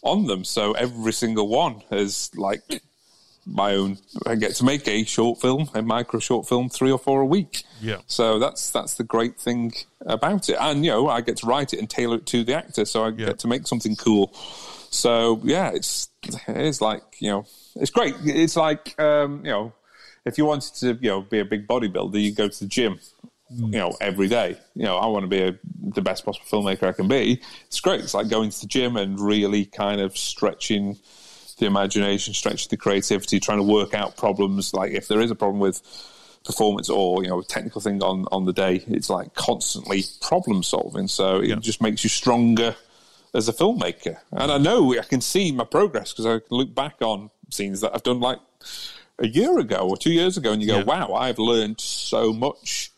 on them. So every single one is like my own. I get to make a short film, a micro short film, three or four a week. Yeah. So that's that's the great thing about it, and you know I get to write it and tailor it to the actor, so I Yeah. get to make something cool. So yeah, it's it's like you know it's great. It's like um, you know if you wanted to you know be a big bodybuilder, you go to the gym. You know, every day. You know, I want to be a, the best possible filmmaker I can be. It's great. It's like going to the gym and really kind of stretching the imagination, stretching the creativity, trying to work out problems. Like if there is a problem with performance or you know a technical thing on on the day, it's like constantly problem solving. So it Yeah. just makes you stronger as a filmmaker. And I know I can see my progress because I can look back on scenes that I've done like a year ago or two years ago, and you go, Yeah. "Wow, I've learned so much."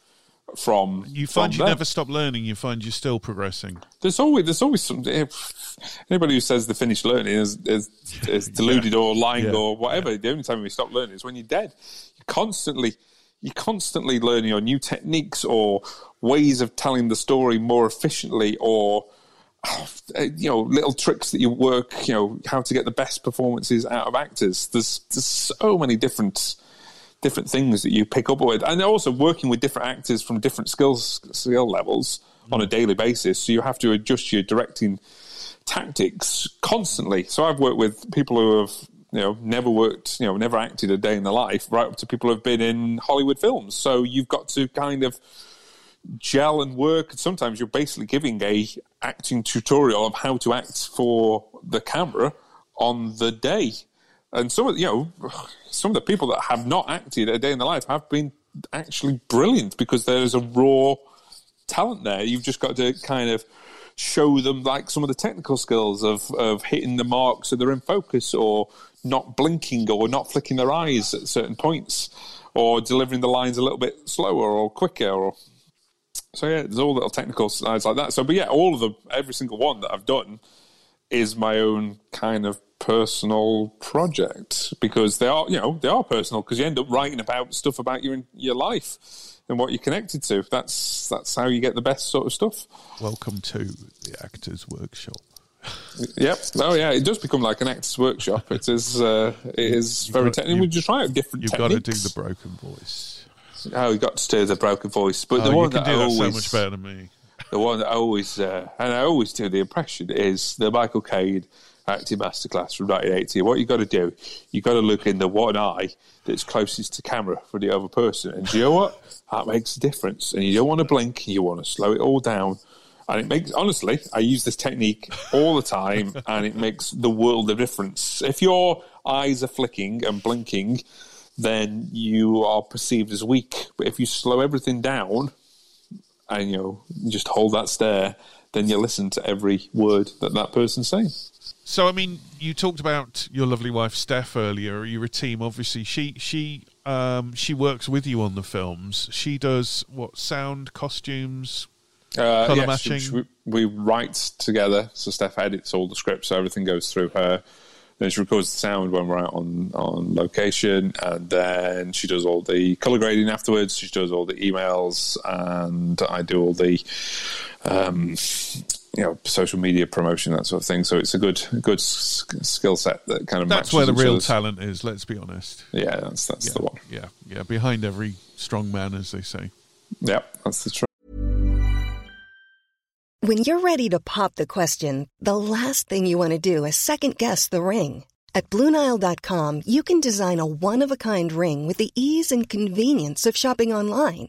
From You find from you them." never stop learning. You find you're still progressing. There's always there's always some anybody who says they finished learning is is, is deluded or lying Yeah. or whatever. The only time we stop learning is when you're dead. you're constantly you're constantly learning or new techniques or ways of telling the story more efficiently or uh, you know little tricks that you work you know how to get the best performances out of actors there's there's so many different different things that you pick up with, and also working with different actors from different skills skill levels on a mm. daily basis. So you have to adjust your directing tactics constantly. So I've worked with people who have you know never worked, you know, never acted a day in their life, right up to people who have been in Hollywood films. So you've got to kind of gel and work. Sometimes you're basically giving a acting tutorial of how to act for the camera on the day. And some of you know, some of the people that have not acted a day in their life have been actually brilliant because there is a raw talent there. You've just got to kind of show them like some of the technical skills of of hitting the mark so they're in focus or not blinking or not flicking their eyes at certain points or delivering the lines a little bit slower or quicker or so yeah, there's all little technical sides like that. So, but yeah, all of them, every single one that I've done is my own kind of personal project because they are, you know, they are personal because you end up writing about stuff about your your life and what you're connected to. That's that's how you get the best sort of stuff. Welcome to the Actors Workshop. Yep. Oh yeah, it does become like an actor's workshop. It is. Uh, it is very technical. you- We just try out different You've got to do the broken voice. oh, you got to do the broken voice, but Oh, the you one can that do I that always so much better than me. the one that I always uh, and I always do the impression is the Michael Caine acting masterclass from 1980. What you got to do, you got to look in the one eye that's closest to camera for the other person, and do you know what? That makes a difference. And you don't want to blink; you want to slow it all down. And it makes honestly, I use this technique all the time, and it makes the world of difference. If your eyes are flicking and blinking, then you are perceived as weak. But if you slow everything down, and you know just hold that stare, then you listen to every word that that person's saying. So, I mean, you talked about your lovely wife Steph earlier. You're a team, obviously. She she um, she works with you on the films. She does what sound, costumes. Uh, Colour yes, matching. she- we write together, so Steph edits all the scripts, so everything goes through her. Then she records the sound when we're out on, on location, and then she does all the color grading afterwards. She does all the emails, and I do all the um, you know social media promotion, that sort of thing. So it's a good good skill set that kind of That's matches where the real other's- talent is. Let's be honest. Yeah, that's that's Yeah, the one. yeah, yeah. Behind every strong man, as they say. Yep, that's the truth. When you're ready to pop the question, the last thing you want to do is second guess the ring. At Bluenile.com, you can design a one of a kind ring with the ease and convenience of shopping online.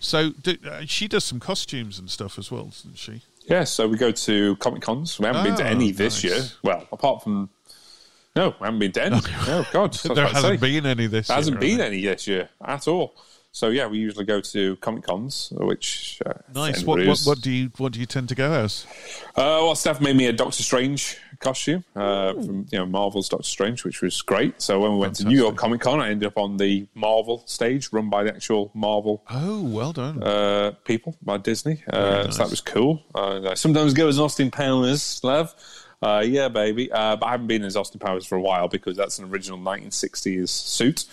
So do, uh, she does some costumes and stuff as well, doesn't she? Yeah, so we go to Comic Cons. We haven't been to Oh, any this nice. year. Well, apart from no, we haven't been to any. oh God, there hasn't been any this. There hasn't been any this year at all. So yeah, we usually go to Comic Cons, which uh. Nice. What, what, what do you what do you tend to go as? Uh, well, Steph made me a Doctor Strange costume uh, from you know Marvel's Doctor Strange, which was great. So when we went to New York Comic Con, I ended up on the Marvel stage, run by the actual Marvel Oh, well done. uh, people by Disney. Uh, nice. So that was cool. Uh, I sometimes go as Austin Powers, Lev. Uh, yeah, baby. Uh, but I haven't been as Austin Powers for a while because that's an original 1960s suit,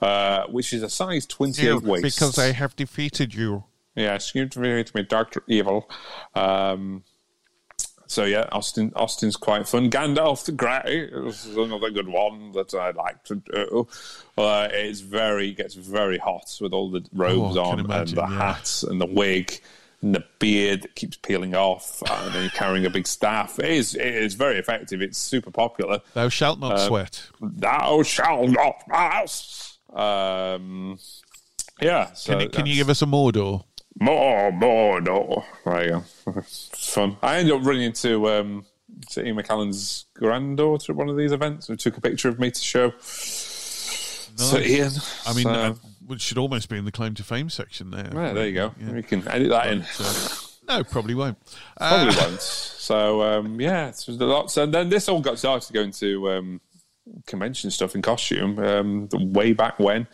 uh, which is a size 28 waist. because I have defeated you. Yeah, excuse me to me, Doctor Evil. Um, so yeah, Austin. Austin's quite fun. Gandalf the Grey is another good one that I like to do. Uh, it's very gets very hot with all the robes Oh, on imagine, and the yeah. hats and the wig and the beard that keeps peeling off, and then you're carrying a big staff. It is it is very effective. It's super popular. Thou shalt not Uh, sweat. Thou shalt not pass. Um, yeah. So Can, you, can you give us a Mordor? more, more, no. There you go. it's fun. I ended up running into um, to Ian McKellen's granddaughter at one of these events who took a picture of me to show. So Ian, I mean, so- uh, which should almost be in the claim to fame section there. yeah, there you go. Yeah. You can edit that in. No, probably won't. Uh, Probably won't. So um, yeah, it was a lot. So then this all got started going to um, convention stuff in costume um, way back when.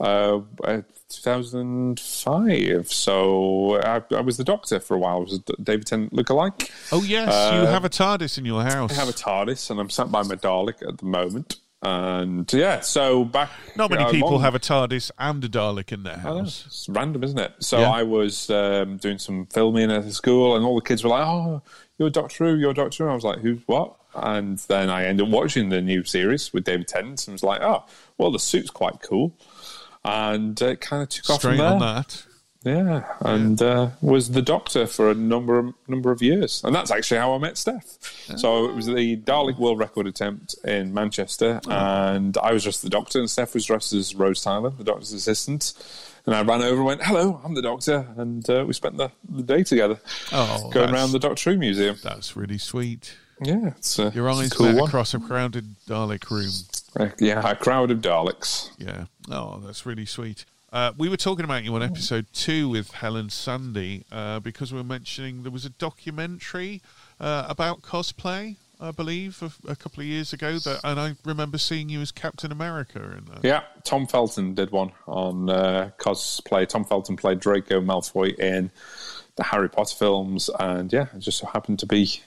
Uh, uh, 2005. So I, I was the doctor for a while. I was a David Tennant lookalike. Oh yes, you have a TARDIS in your house. Uh, I have a TARDIS, and I'm sat by my Dalek at the moment. And yeah, so back. Not many uh, people long- have a TARDIS and a Dalek in their house. It's random, isn't it? So Yeah. I was um, doing some filming at the school, and all the kids were like, "Oh, you're Doctor Who, you're Doctor Who." I was like, "Who's what?" And then I ended up watching the new series with David Tennant, and was like, "Oh, well, the suit's quite cool," and it kind of took off from there. on that. Yeah, and uh, was the Doctor for a number of, number of years, and that's actually how I met Steph. So it was the Dalek World Record attempt in Manchester, and I was just the Doctor, and Steph was dressed as Rose Tyler, the Doctor's assistant. And I ran over and went, "Hello, I'm the Doctor," and uh, we spent the, the day together, Oh, going around the Doctor Who museum. That's really sweet. Yeah, it's a, Your it's a eyes cool met one. across a crowded Dalek room. Uh, yeah, a crowd of Daleks. Yeah. Oh, that's really sweet. Uh, we were talking about you on episode two with Helen Sunday uh, because we were mentioning there was a documentary uh, about cosplay, I believe, a, a couple of years ago. That, and I remember seeing you as Captain America in that. Yeah, Tom Felton did one on uh, cosplay. Tom Felton played Draco Malfoy in the Harry Potter films, and yeah, I just so happened to be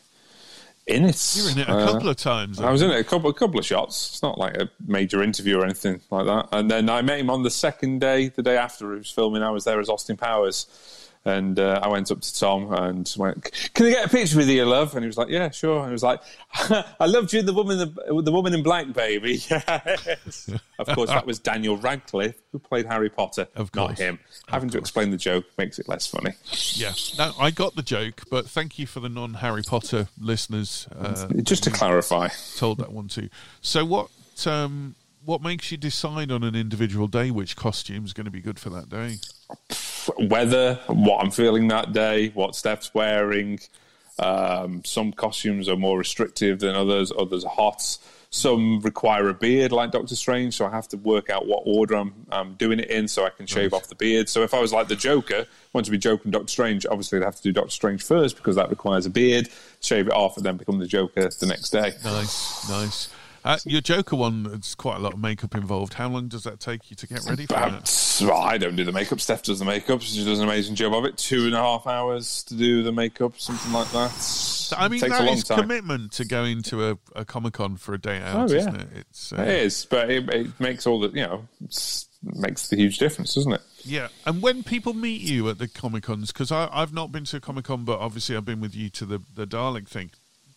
in it. You were in it a Uh, couple of times. I was in it a couple, a couple of shots. It's not like a major interview or anything like that. And then I met him on the second day, the day after he was filming. I was there as Austin Powers. And uh, I went up to Tom and went, "Can I get a picture with you, love?" And he was like, "Yeah, sure." And he was like, "I loved you, in the woman, the, the woman in black, baby." Yes. of course, that was Daniel Radcliffe who played Harry Potter, Of course. not course. him. Having to explain the joke makes it less funny. Yeah. No, I got the joke, but thank you for the non Harry Potter listeners. Uh, Just to clarify, told that one too. So what? Um, what makes you decide on an individual day which costume is going to be good for that day? Weather, what I'm feeling that day, what Steph's wearing. Um, some costumes are more restrictive than others. Others are hot. Some require a beard, like Doctor Strange. So I have to work out what order I'm, I'm doing it in, so I can shave off the beard. So if I was like the Joker, want to be Joker and Doctor Strange, obviously I'd have to do Doctor Strange first because that requires a beard. Shave it off and then become the Joker the next day. Nice, nice. Uh, your Joker one, it's quite a lot of makeup involved. How long does that take you to get ready for that? Well, I don't do the makeup. Steph does the makeup. She does an amazing job of it. Two and a half hours to do the makeup, something like that. I mean, takes that a long is time. commitment to going to a, a Comic Con for a day out, Oh, yeah. isn't it? It's, uh, It is, but it, it makes all the you know. Makes the huge difference, doesn't it? Yeah, and when people meet you at the Comic Cons, because I've not been to a Comic Con, but obviously I've been with you to the the Dalek thing.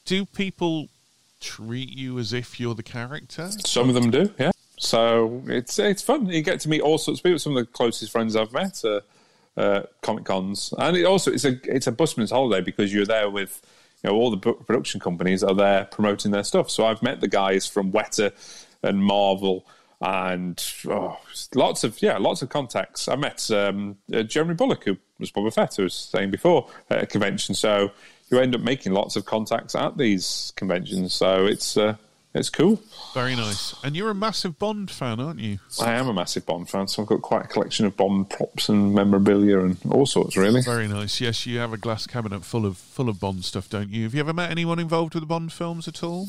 Do people treat you as if you're the character? Some of them do, yeah. So it's it's fun. You get to meet all sorts of people. Some of the closest friends I've met are uh, Comic Cons, and it also it's a it's a busman's holiday because you're there with you know all the production companies are there promoting their stuff. So I've met the guys from Weta and Marvel and oh, lots of yeah, lots of contacts. I met um, uh, Jeremy Bulloch, who was Boba Fett, who was saying before at a convention. So you end up making lots of contacts at these conventions. So it's uh, it's cool. Very nice. And you're a massive Bond fan, aren't you? I am a massive Bond fan, so I've got quite a collection of Bond props and memorabilia and all sorts. Really. Very nice. Yes, you have a glass cabinet full of full of Bond stuff, don't you? Have you ever met anyone involved with the Bond films at all?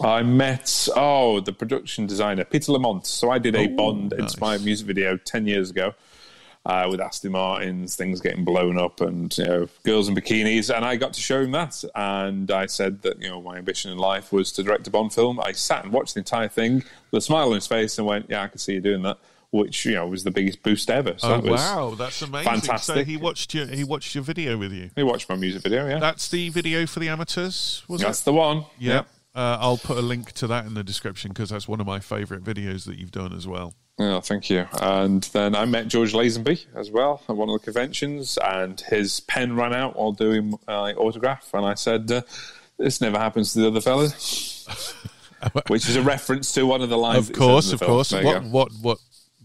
I met oh the production designer Peter Lamont. So I did a Ooh, Bond inspired nice. music video ten years ago uh, with Aston Martins, things getting blown up, and you know girls in bikinis. And I got to show him that, and I said that you know my ambition in life was to direct a Bond film. I sat and watched the entire thing with a smile on his face and went, "Yeah, I can see you doing that." Which you know was the biggest boost ever. So oh, that wow, that's amazing! Fantastic. So he watched your he watched your video with you. He watched my music video. Yeah, that's the video for the amateurs. Was that's it? the one. Yeah. yeah. Uh, I'll put a link to that in the description because that's one of my favourite videos that you've done as well. Yeah, thank you. And then I met George Lazenby as well at one of the conventions, and his pen ran out while doing my autograph, and I said, uh, "This never happens to the other fellas," which is a reference to one of the lines. Of course, of film. course. What, what, what?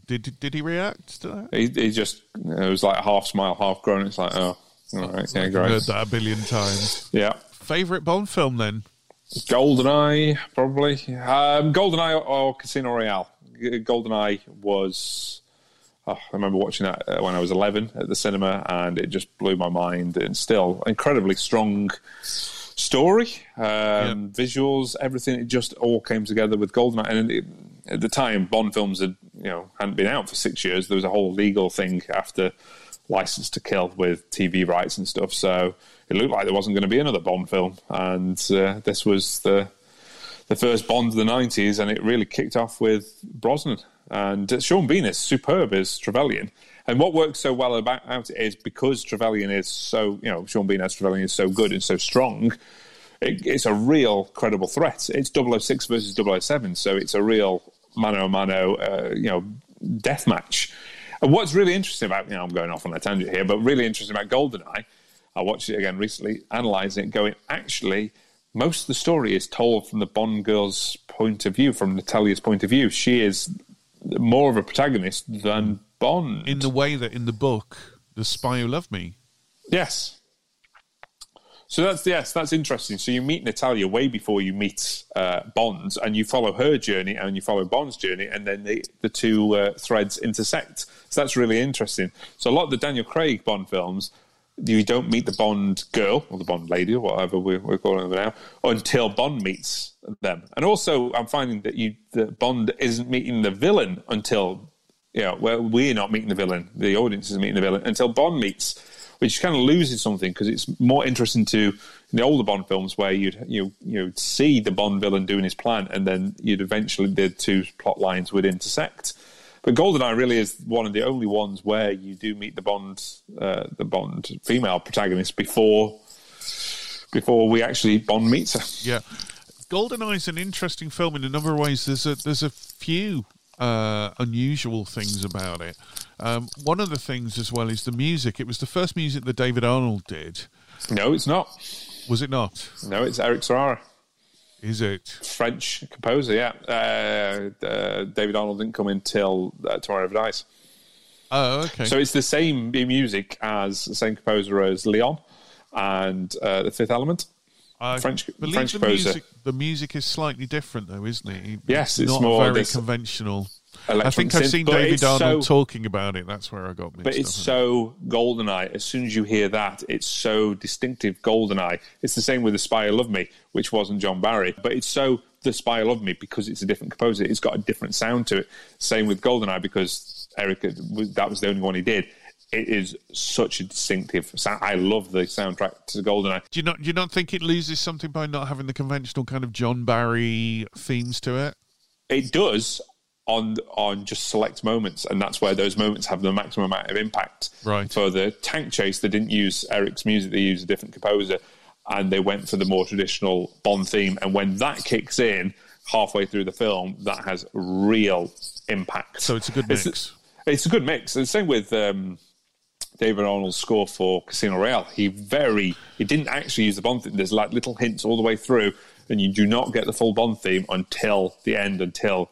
Did did he react to that? He, he just it was like a half smile, half groan. It's like, oh, all right, yeah, great. Heard that a billion times. Yeah. Favorite Bond film then? GoldenEye, probably. Um, GoldenEye or Casino Royale. GoldenEye was. Oh, I remember watching that uh, when I was 11 at the cinema, and it just blew my mind. And still, incredibly strong story, um, visuals, everything. It just all came together with GoldenEye. And it, at the time, Bond films had you know hadn't been out for six years. There was a whole legal thing after License to Kill with TV rights and stuff. So it looked like there wasn't going to be another Bond film, and uh, this was the the first Bond of the nineties, and it really kicked off with Brosnan and Sean Bean is superb as Trevelyan. And what works so well about it is because Trevelyan is so, you know, Sean Bean as Trevelyan is so good and so strong, it, it's a real credible threat. It's 006 versus 007, so it's a real mano a mano, uh, you know, death match. And what's really interesting about, you know, I'm going off on a tangent here, but really interesting about GoldenEye I watched it again recently, analysing it, going, actually, most of the story is told from the Bond girl's point of view, from Natalia's point of view. She is more of a protagonist than Bond. In the way that in the book, The Spy Who Loved Me. Yes. So that's yes, that's interesting. So you meet Natalia way before you meet uh, Bond, and you follow her journey and you follow Bond's journey, and then the the two uh, threads intersect. So that's really interesting. So a lot of the Daniel Craig Bond films you don't meet the Bond girl or the Bond lady or whatever we're, we're calling them now until Bond meets them. And also, I'm finding that you the Bond isn't meeting the villain until you know, well, we're not meeting the villain. The audience is meeting the villain until Bond meets, which kind of loses something because it's more interesting to in the older Bond films where you'd you you'd see the Bond villain doing his plan, and then you'd eventually the two plot lines would intersect. But Goldeneye really is one of the only ones where you do meet the Bond, uh, the Bond female protagonist before before we actually Bond meets her. Yeah, Goldeneye is an interesting film in a number of ways. There's a there's a few uh, unusual things about it. Um, one of the things as well is the music. It was the first music that David Arnold did. No, it's not. Was it not? No, it's Eric Serra. Is it French composer? Yeah, uh, uh, David Arnold didn't come until uh, Tomorrow Never Dies. Oh, okay. So it's the same music as the same composer as Leon and uh, The Fifth Element. I French, French the composer. Music, the music is slightly different, though, isn't it? Yes, it's not more very conventional. I think I've seen David Arnold so, talking about it. That's where I got mixed But it's up, so GoldenEye. As soon as you hear that, it's so distinctive GoldenEye. It's the same with The Spy Who Loved Me, which wasn't John Barry. But it's so The Spy Who Loved Me because it's a different composer. It's got a different sound to it. Same with GoldenEye because Eric, uh, that was the only one he did. It is such a distinctive sound. I love the soundtrack to GoldenEye. Do you not? Do you not think it loses something by not having the conventional kind of John Barry themes to it? It does on on just select moments, and that's where those moments have the maximum amount of impact. Right. For the tank chase, they didn't use Eric's music; they used a different composer, and they went for the more traditional Bond theme. And when that kicks in halfway through the film, that has real impact. So it's a good It's- mix. it's a good mix. And same with um, David Arnold's score for Casino Royale. He very he didn't actually use the Bond theme. There's like little hints all the way through, and you do not get the full Bond theme until the end, until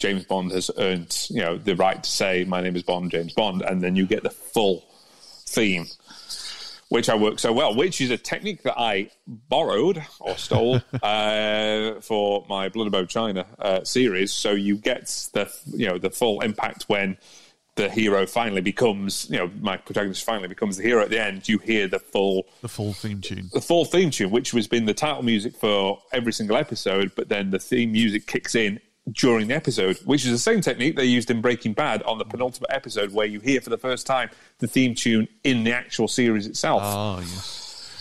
James Bond has earned you know the right to say my name is Bond, James Bond, and then you get the full theme. Which I work so well, which is a technique that I borrowed or stole uh, for my Blood and Bone China uh, series. So you get the you know the full impact when the hero finally becomes you know my protagonist finally becomes the hero at the end. You hear the full The full theme tune. the full theme tune, which has been the title music for every single episode, but then the theme music kicks in during the episode, which is the same technique they used in Breaking Bad on the penultimate episode, where you hear for the first time the theme tune in the actual series itself. Ah, yes.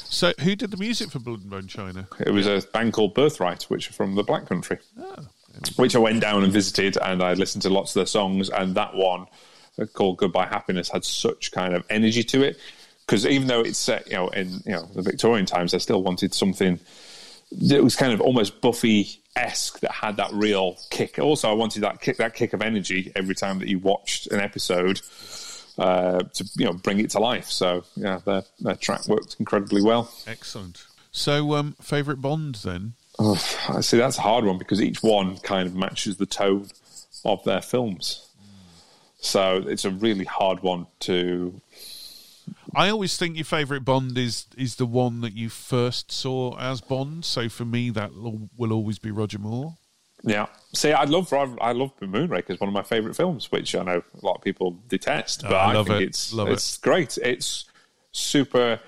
So, who did the music for Blood and Bone China? It was a band called Birthright, which are from the Black Country, Ah, which I went down and visited, and I listened to lots of their songs. And that one uh, called "Goodbye Happiness" had such kind of energy to it because even though it's set, you know, in you know the Victorian times, I still wanted something that was kind of almost Buffy esque that had that real kick. Also, I wanted that kick, that kick of energy every time that you watched an episode. Uh, to you know, bring it to life. So yeah, their their track worked incredibly well. excellent. So, um, favorite Bond then? Oh, I see that's a hard one because each one kind of matches the tone of their films. So it's a really hard one to. I always think your favorite Bond is is the one that you first saw as Bond. So for me, that will, will always be Roger Moore. Yeah, see, I love I love Moonraker is one of my favorite films, which I know a lot of people detest, oh, but Oh, I I, love think it. it's Love it. it's great. It's super.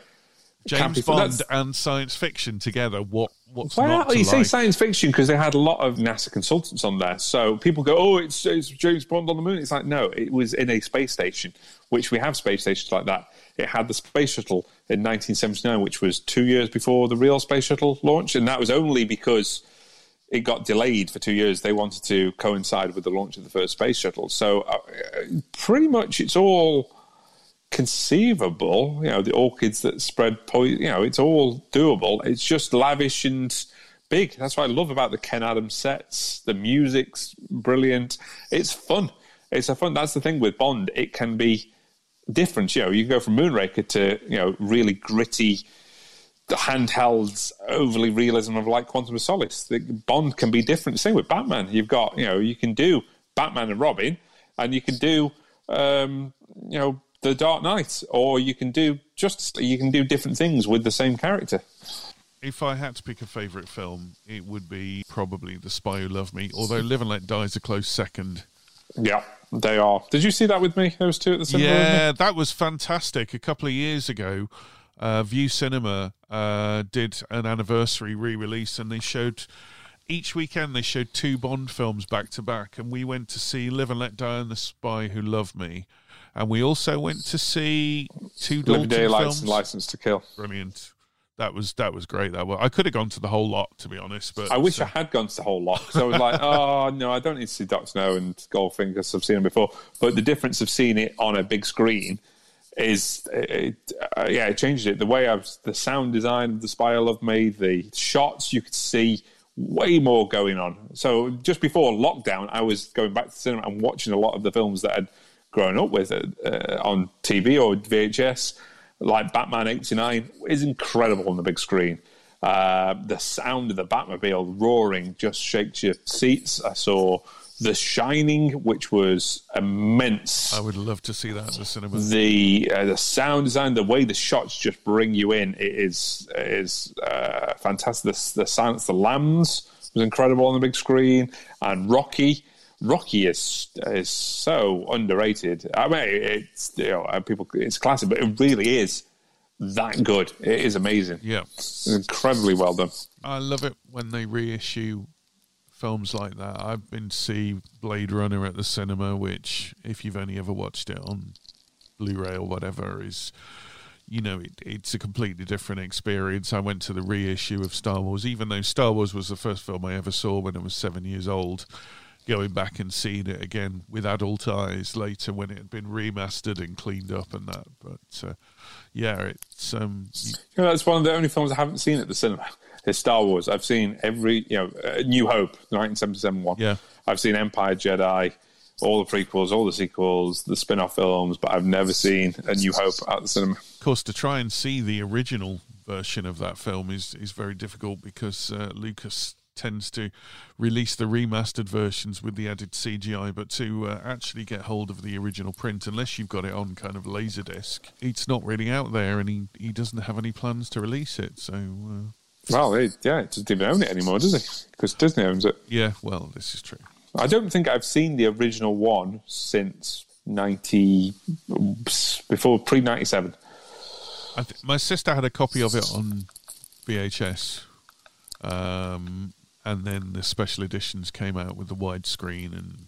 James campy- Bond and science fiction together. What what's Well, not you say science fiction because they had a lot of NASA consultants on there. So people go, "Oh, it's, it's James Bond on the moon." It's like, no, it was in a space station, which we have space stations like that. It had the space shuttle in 1979, which was two years before the real space shuttle launch, and that was only because it got delayed for two years. They wanted to coincide with the launch of the first space shuttle. So uh, pretty much, it's all conceivable. You know, the orchids that spread poison. You know, it's all doable. It's just lavish and big. That's what I love about the Ken Adam's sets. The music's brilliant. It's fun. It's a fun. That's the thing with Bond. It can be different. You know, you can go from Moonraker to you know really gritty. Handheld, overly realism of like Quantum of Solace. The Bond can be different. Same with Batman. You've got, you know, you can do Batman and Robin, and you can do, um, you know, The Dark Knight, or you can do just you can do different things with the same character. If I had to pick a favourite film, it would be probably The Spy Who Loved Me. Although Live and Let Die is a close second. Yeah, they are. Did you see that with me? Those two at the cinema. Yeah, that was fantastic. A couple of years ago, uh, View Cinema uh, did an anniversary re-release, and they showed each weekend they showed two Bond films back to back, and we went to see Live and Let Die and The Spy Who Loved Me, and we also went to see two Dalton Daylights films. and License to Kill. Brilliant. That was that was great. That was, I could have gone to the whole lot, to be honest. But I wish uh, I had gone to the whole lot because I was like, oh no, I don't need to see Doctor No and Goldfinger because I've seen them before. But the difference of seeing it on a big screen is, it, uh, yeah, it changed it. The way I've the sound design of the Spy I Love Me, the shots you could see way more going on. So just before lockdown, I was going back to the cinema and watching a lot of the films that I'd grown up with uh, on TV or VHS, like Batman '89, is incredible on the big screen. Uh, the sound of the Batmobile roaring just shakes your seats. I saw The Shining, which was immense. I would love to see that in the cinema. The uh, the sound design, the way the shots just bring you in, it is is uh, fantastic. The, the silence, the lambs was incredible on the big screen, and Rocky. Rocky is is so underrated. I mean, it's you know people it's classic, but it really is that good. It is amazing. Yeah. It's incredibly well done. I love it when they reissue films like that. I've been to see Blade Runner at the cinema, which, if you've only ever watched it on Blu-ray or whatever, is you know it, it's a completely different experience. I went to the reissue of Star Wars, even though Star Wars was the first film I ever saw when I was seven years old. Going back and seeing it again with adult eyes later when it had been remastered and cleaned up and that. But uh, yeah, it's um, You know, that's one of the only films I haven't seen at the cinema. Is Star Wars. I've seen every, you know, uh, New Hope, the 1977 one. Yeah. I've seen Empire Jedi, all the prequels, all the sequels, the spin-off films, but I've never seen A New Hope at the cinema. of course to try and see the original version of that film is is very difficult because uh, Lucas tends to release the remastered versions with the added CGI, but to uh, actually get hold of the original print, unless you've got it on kind of laserdisc, it's not really out there, and he, he doesn't have any plans to release it. So uh, Well, they, yeah, it doesn't even own it anymore, does he? Because Disney owns it. yeah, well, this is true. I don't think I've seen the original one since 90, before pre 97. Th- my sister had a copy of it on VHS, um, and then the special editions came out with the widescreen and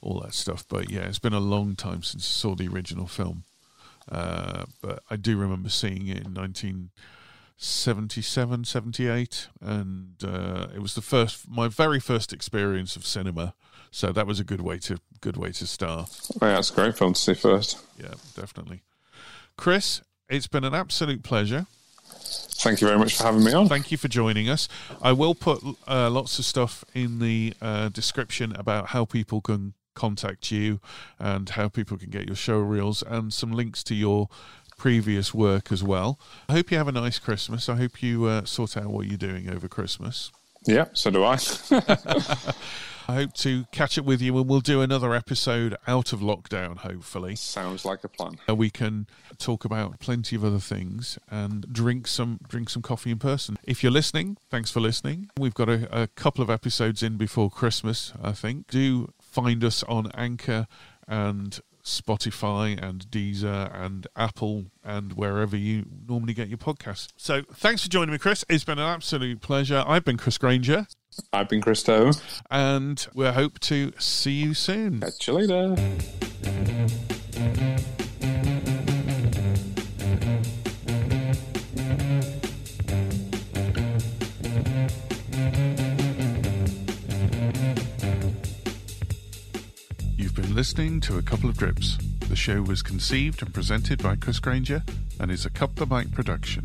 all that stuff. But yeah, it's been a long time since I saw the original film. Uh, but I do remember seeing it in 1977, 78, and uh, it was the first, my very first experience of cinema. So that was a good way to good way to start. Oh, yeah, that's a great film to see first. Yeah, definitely. Chris, it's been an absolute pleasure. Thank you very much for having me on. Thank you for joining us. I will put uh, lots of stuff in the uh, description about how people can contact you and how people can get your show reels and some links to your previous work as well. I hope you have a nice Christmas. I hope you uh, sort out what you're doing over Christmas. Yeah, so do I. I hope to catch up with you and we'll do another episode out of lockdown, hopefully. Sounds like a plan. Uh, we can talk about plenty of other things and drink some drink some coffee in person. If you're listening, thanks for listening. We've got a, a couple of episodes in before Christmas, I think. Do find us on Anchor and Spotify and Deezer and Apple and wherever you normally get your podcasts. So thanks for joining me, Chris. It's been an absolute pleasure. I've been Chris Granger, I've been Chris Stone. and we hope to see you soon. Catch you later. You've been listening to A Couple of Drips. The show was conceived and presented by Chris Granger and is a Cup the Mic production.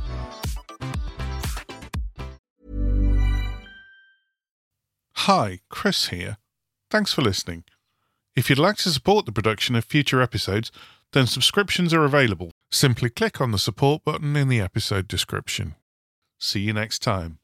Hi, Chris here. Thanks for listening. If you'd like to support the production of future episodes, then subscriptions are available. Simply click on the support button in the episode description. See you next time.